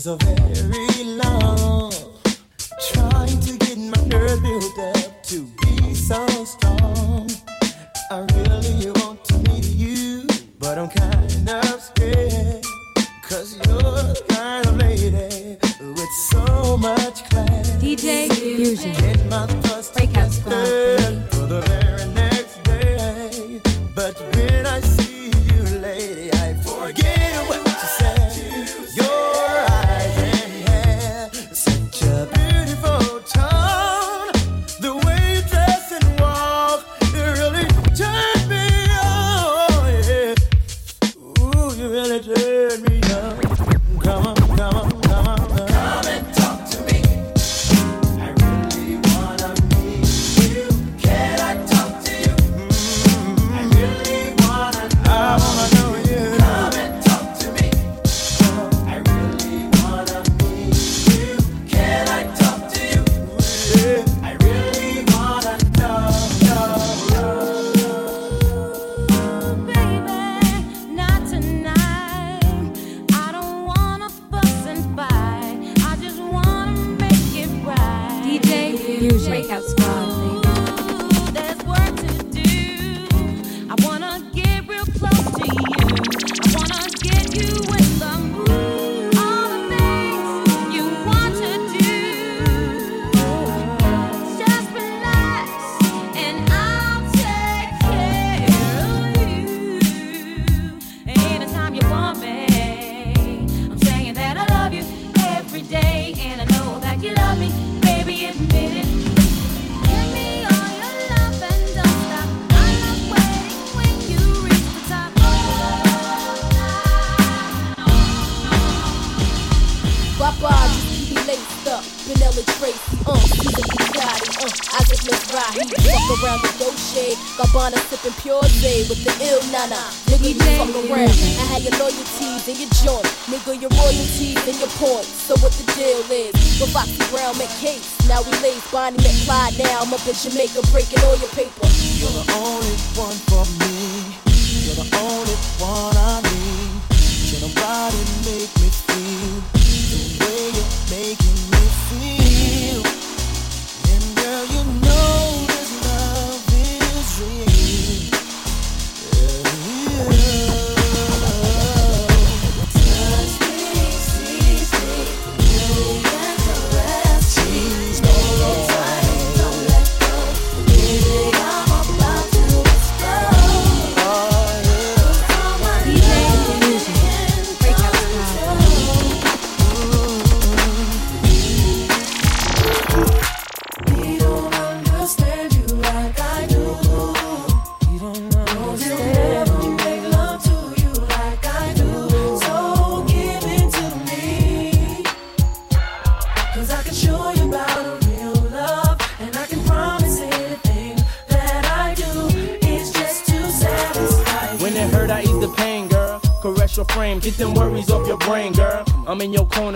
so very long. Trying to get my nerve built up to be so strong. I really want to meet you, but I'm kind of scared. Cause you're the kind of lady with so much class. DJ Fusion. Tracy, uh, Caesar Bugatti, uh, I just miss Rahi. Fuck around the Dolce, Gabbana sipping pure J with the ill nana. Nigga, you fuck around. I had your loyalties and your joint. Nigga, your royalties and your points. So what the deal is? With Foxy Brown met Case. Now we lace Bonnie Clyde. Now I'm up in Jamaica breaking all your paper. You're the only one for me. You're the only one I need. Can nobody make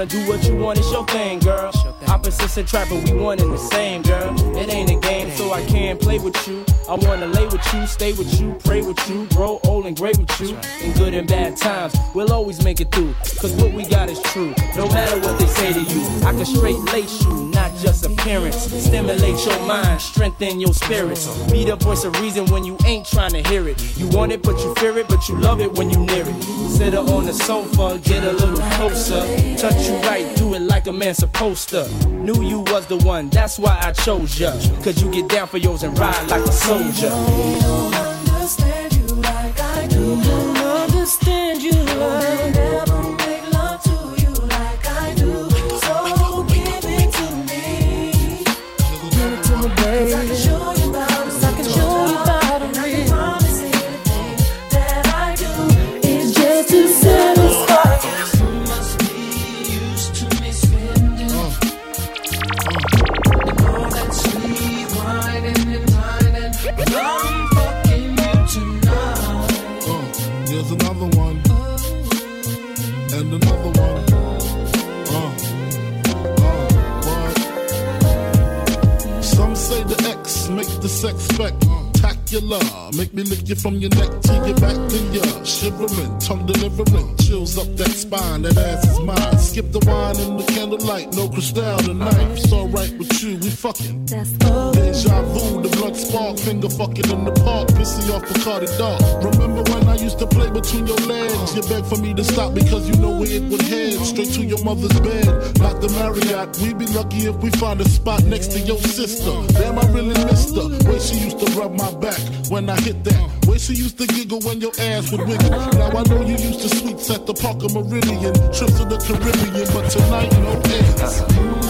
corner, do what you want, it's your thing, girl. Opposites attract, but we one and the same, girl. It ain't a game, so I can't play with you. I wanna lay with you, stay with you, pray with you, grow old and great with you. In good and bad times, we'll always make it through. Cause what we got is true, no matter what they say to you. I can straight lace you, appearance. Stimulate your mind, strengthen your spirits. Be the voice of reason when you ain't trying to hear it. You want it, but you fear it, but you love it when you near it. Sit her on the sofa, get a little closer. Touch you right, do it like a man supposed to. Knew you was the one, that's why I chose ya. Cause you get down for yours and ride like a soldier. Make me lick you from your neck to your back to your shivering, tongue delivering, chills up that spine. That ass is mine. Skip the wine and the candlelight, no crystal tonight. It's alright with you, we fucking. Deja vu, the blood spark, finger fucking in the park, pissy off the Bacardi Dark. Remember when I used to play between your legs? You begged for me to stop because you know where it would head. Straight to your mother's bed, not the Marriott. We'd be lucky if we find a spot next to your sister. Damn, I really missed her. Way she used to rub my back when I hit that. Way she used to giggle when your ass would wiggle. Now I know you used to sweets at the Parker Meridien, trips to the Caribbean, but tonight no ends.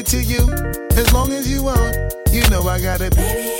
it to you. As long as you want, you know I got it. Baby,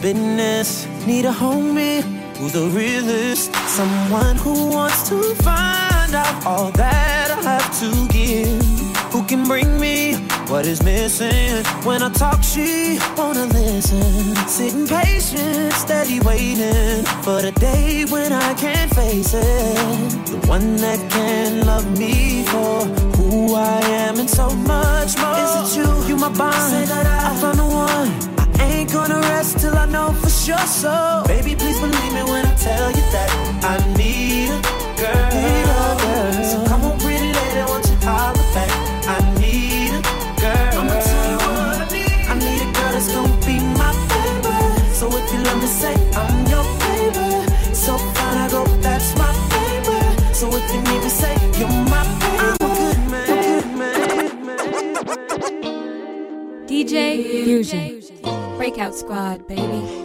Business. Need a homie who's the realest. Someone who wants to find out all that I have to give. Who can bring me what is missing? When I talk, she wanna listen. Sitting patient, steady waiting for the day when I can face it. The one that can love me for who I am and so much more. Is it you? You my bond. I found the one. I ain't gonna rest till I know for sure. So, baby, please believe me when I tell you that I need a girl. Need a girl. So come on, pretty lady, won't you holler back? I need a girl. I'ma tell you what I need. I need a girl that's gonna be my favorite. So if you let me say I'm your favorite, so fine I go, that's my favorite. So if you need me, say you're my favorite. I'm a good man. DJ Fusion. Breakout Squad, baby. Baby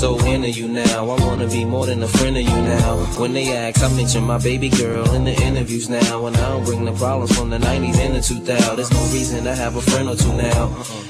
so into you now. I wanna be more than a friend of you now. When they ask, I mention my baby girl in the interviews now. And I don't bring the problems from the 90s and the 2000s. There's no reason to have a friend or two now.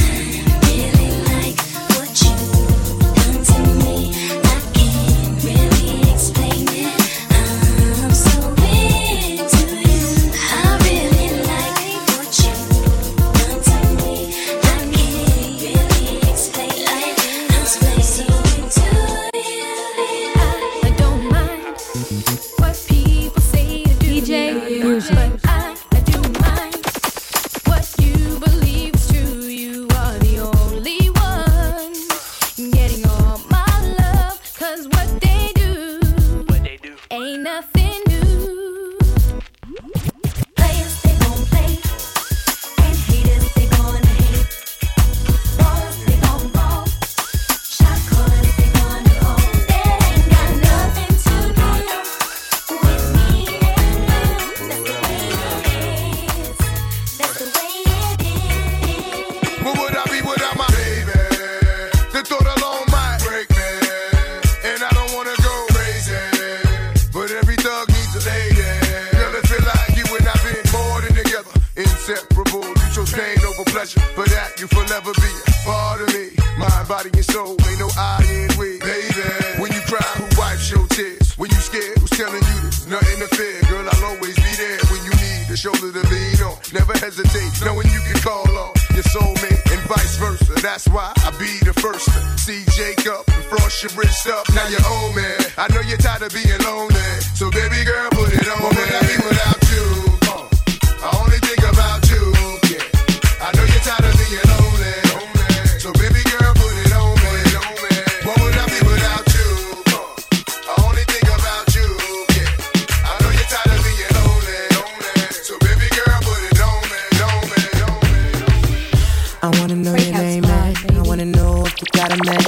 I wanna know your name, man. I wanna know if you got a man.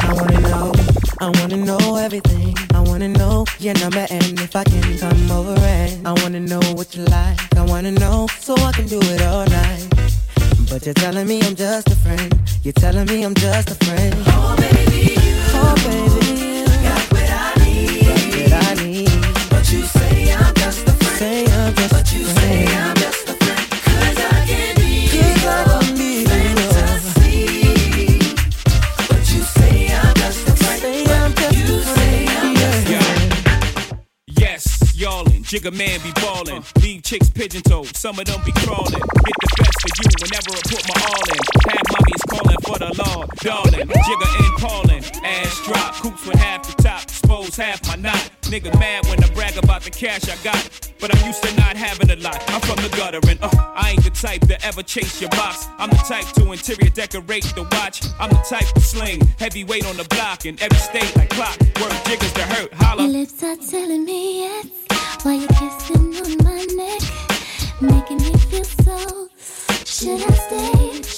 I wanna know. I wanna know everything. I wanna know your number and if I can come over and I wanna know what you like. I wanna know so I can do it all night. But you're telling me I'm just a friend. You're telling me I'm just a friend. Oh baby, you. Oh baby, Jigga man be ballin', leave chicks pigeon toed, some of them be crawlin'. Get the best for you whenever I put my all in. Half mommy's callin' for the law, darling. Jigga and callin', ass drop, coops with half the top, expose half my knot. Nigga mad when I brag about the cash I got, but I'm used to not having a lot. I'm from the gutter and uh, I ain't the type to ever chase your box. I'm the type to interior decorate the watch. I'm the type to sling heavyweight on the block in every state like clock. Work jiggers to hurt, holla. Your lips are telling me yes. Why you kissing on my neck, making me feel so. Should I stay?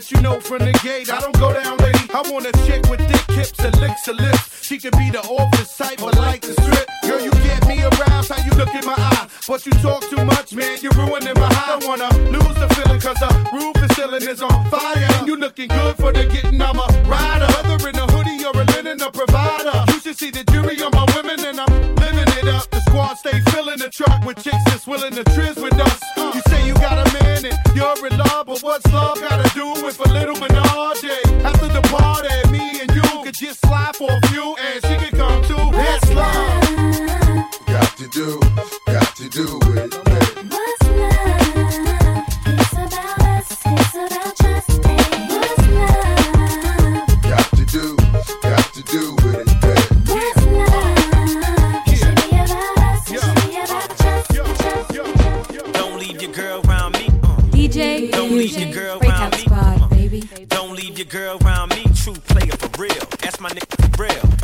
let you know from the gate, I don't go down lady. I want a chick with thick hips and licks her lips. She could be the leave your girl around me. Don't leave your girl around me, true player for real. That's my nigga for real.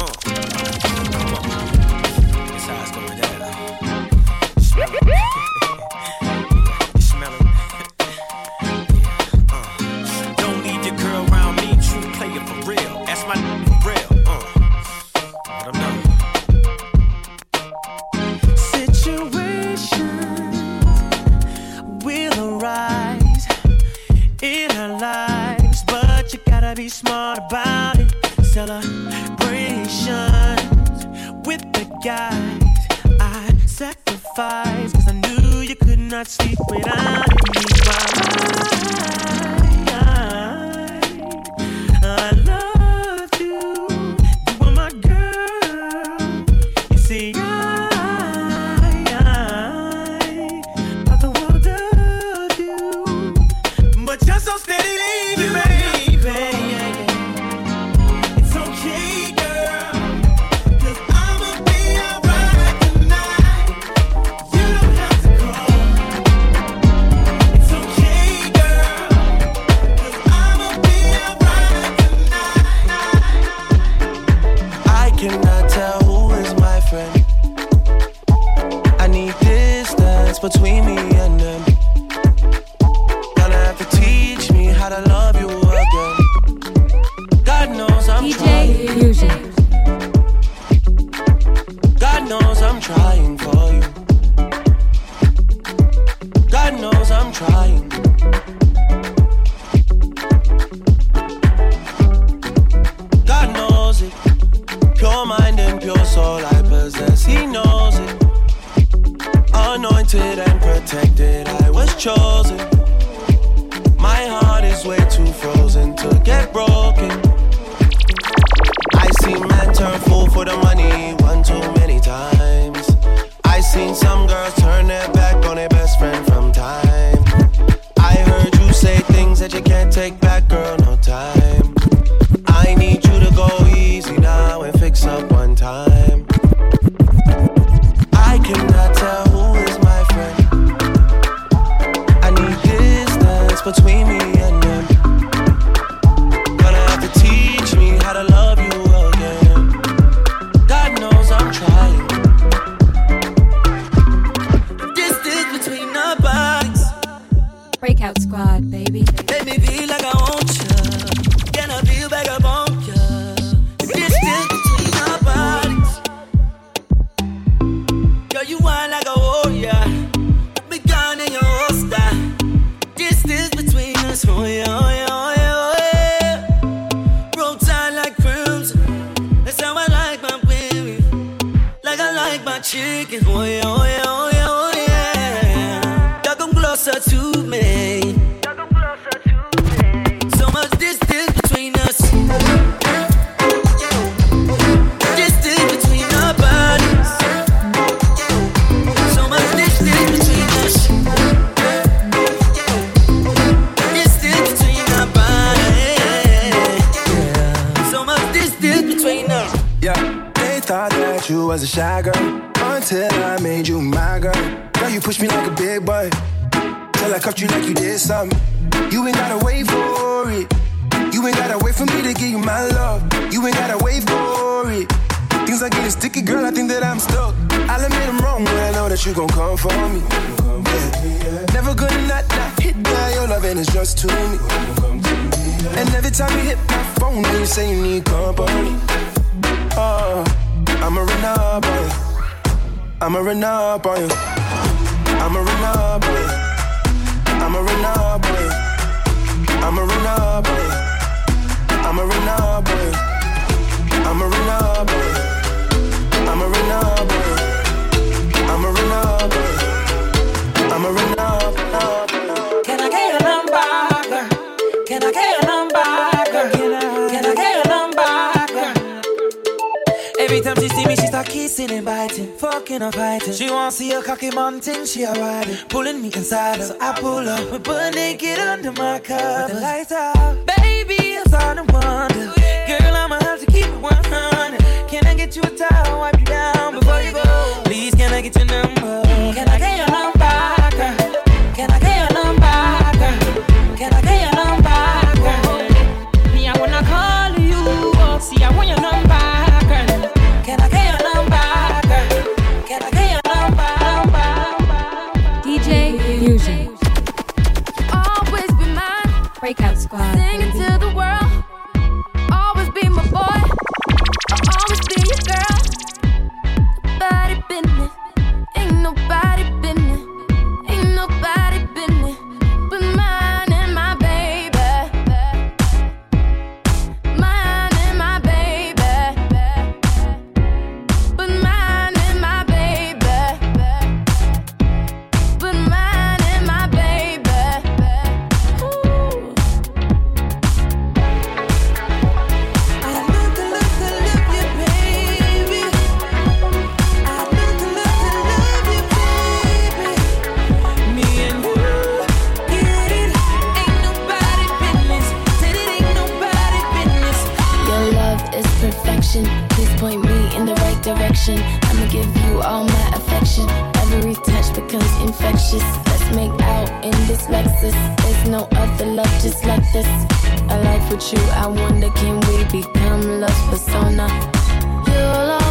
way too frozen to get broken. I see men turn fool for the money que voy you say you need company. Oh, I'ma run up on you. I'ma run up on you. I'ma run up on you. I'ma run up on you. I'ma run up on you. I'ma run up on you. I'ma run up on you. I'ma run up on you. I'ma run up on you. I'ma run kissing and biting, fucking or fighting. She wanna see a cocky mountain, she a riding, pulling me inside her. So I pull up, we put naked under my cover. With the lights out, baby, I'm starting to wonder. Girl, I'ma have to keep it 100. Can I get you a towel, wipe you down before you go? Please, can I get your number? Can I right direction. I'ma give you all my affection. Every touch becomes infectious. Let's make out in this Lexus. There's no other love just like this. A life with you, I wonder can we become love persona? You'll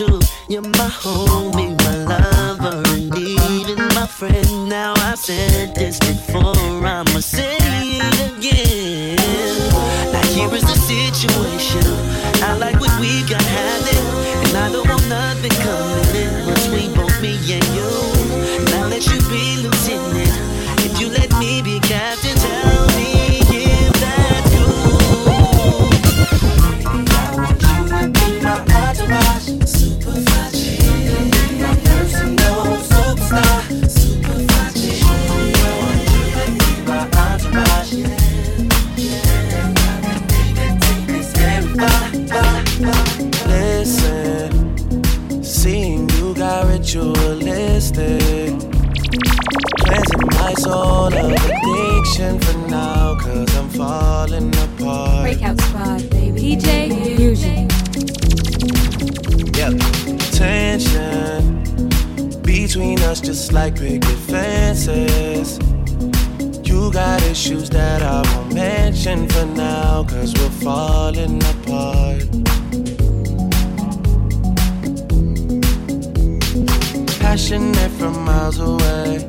too. You're my homie, my lover, and even my friend. Now I said this before, I'ma say it again. Now here is the situation. I like what we got. happening. Cleansing all of addiction for now, cause I'm falling apart. Breakout squad, baby. DJ Fusion. Yep. Tension between us, just like picket fences. You got issues that I won't mention for now, cause we're falling apart. Passionate from miles away,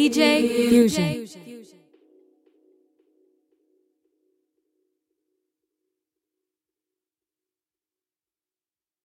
DJ Fusion.